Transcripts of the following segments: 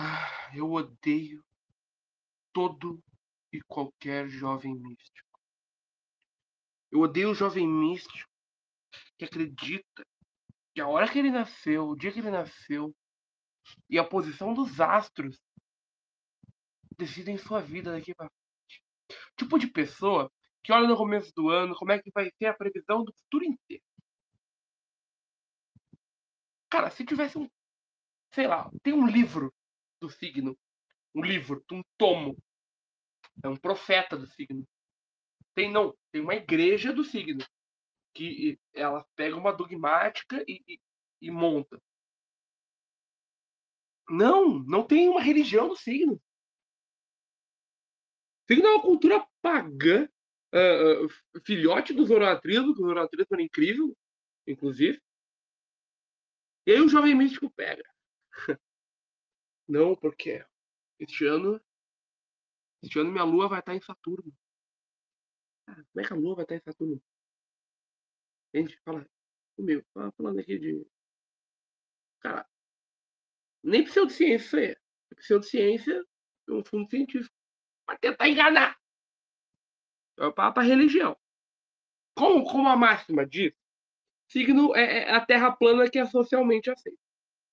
Ah, eu odeio todo e qualquer jovem místico. Eu odeio o jovem místico que acredita que a hora que ele nasceu, o dia que ele nasceu, e a posição dos astros decidem sua vida daqui pra frente. Tipo de pessoa que olha no começo do ano como é que vai ser a previsão do futuro inteiro. Cara, se tivesse um. Sei lá, tem um livro do signo. Um livro, um tomo. É um profeta do signo. Tem não, tem uma igreja do signo. Que ela pega uma dogmática e, e, e monta. Não, não tem uma religião do signo. Signo é uma cultura pagã, uh, uh, filhote do zoroatrismo, que o zoroatrismo era incrível, inclusive. E aí o jovem místico pega. Não, porque este ano, este ano minha lua vai estar em Saturno. Cara, como é que a lua vai estar em Saturno? A gente fala, meu, falando aqui de. Cara, nem pseudociência isso aí. Pseudociência é um fundo científico. Para tentar enganar. É para religião. Como, como a máxima diz, signo é, é a terra plana que é socialmente aceita.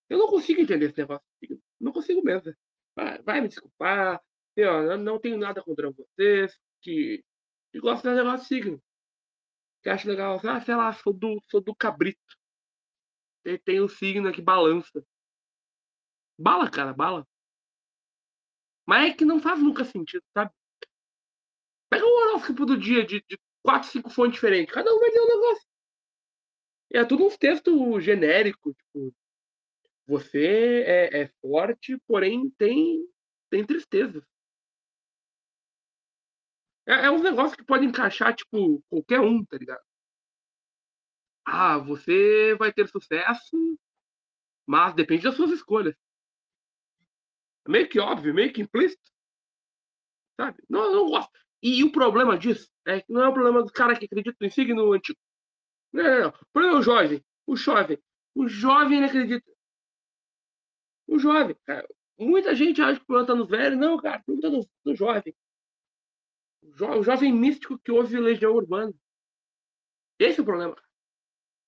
Eu não consigo entender esse negócio de signo. Não consigo mesmo. Vai, vai me desculpar. Eu não tenho nada contra vocês que, que gostam do negócio signo. Que acha legal. Ah, sei lá, sou do, sou do cabrito. Tem, tem um signo que balança. Bala, cara, bala. Mas é que não faz nunca sentido, sabe? Pega o horóscopo do dia de, de quatro, cinco fontes diferentes. Cada um vai dizer um negócio. É tudo uns textos genéricos, tipo. Você é, é forte, porém tem, tem tristeza. É, é uns negócios que podem encaixar, tipo, qualquer um, tá ligado? Ah, você vai ter sucesso, mas depende das suas escolhas. Meio que óbvio, meio que implícito. Sabe? Não, não gosto. E, o problema disso é que não é o problema do cara que acredita em signo antigo. Não, não, não. O problema é o jovem. O jovem. O jovem acredita. O jovem. Cara, muita gente acha que o problema está no velho. Não, cara. O problema está no, no, jovem. O, jo, o, jovem místico que ouve Legião Urbana. Esse é o problema.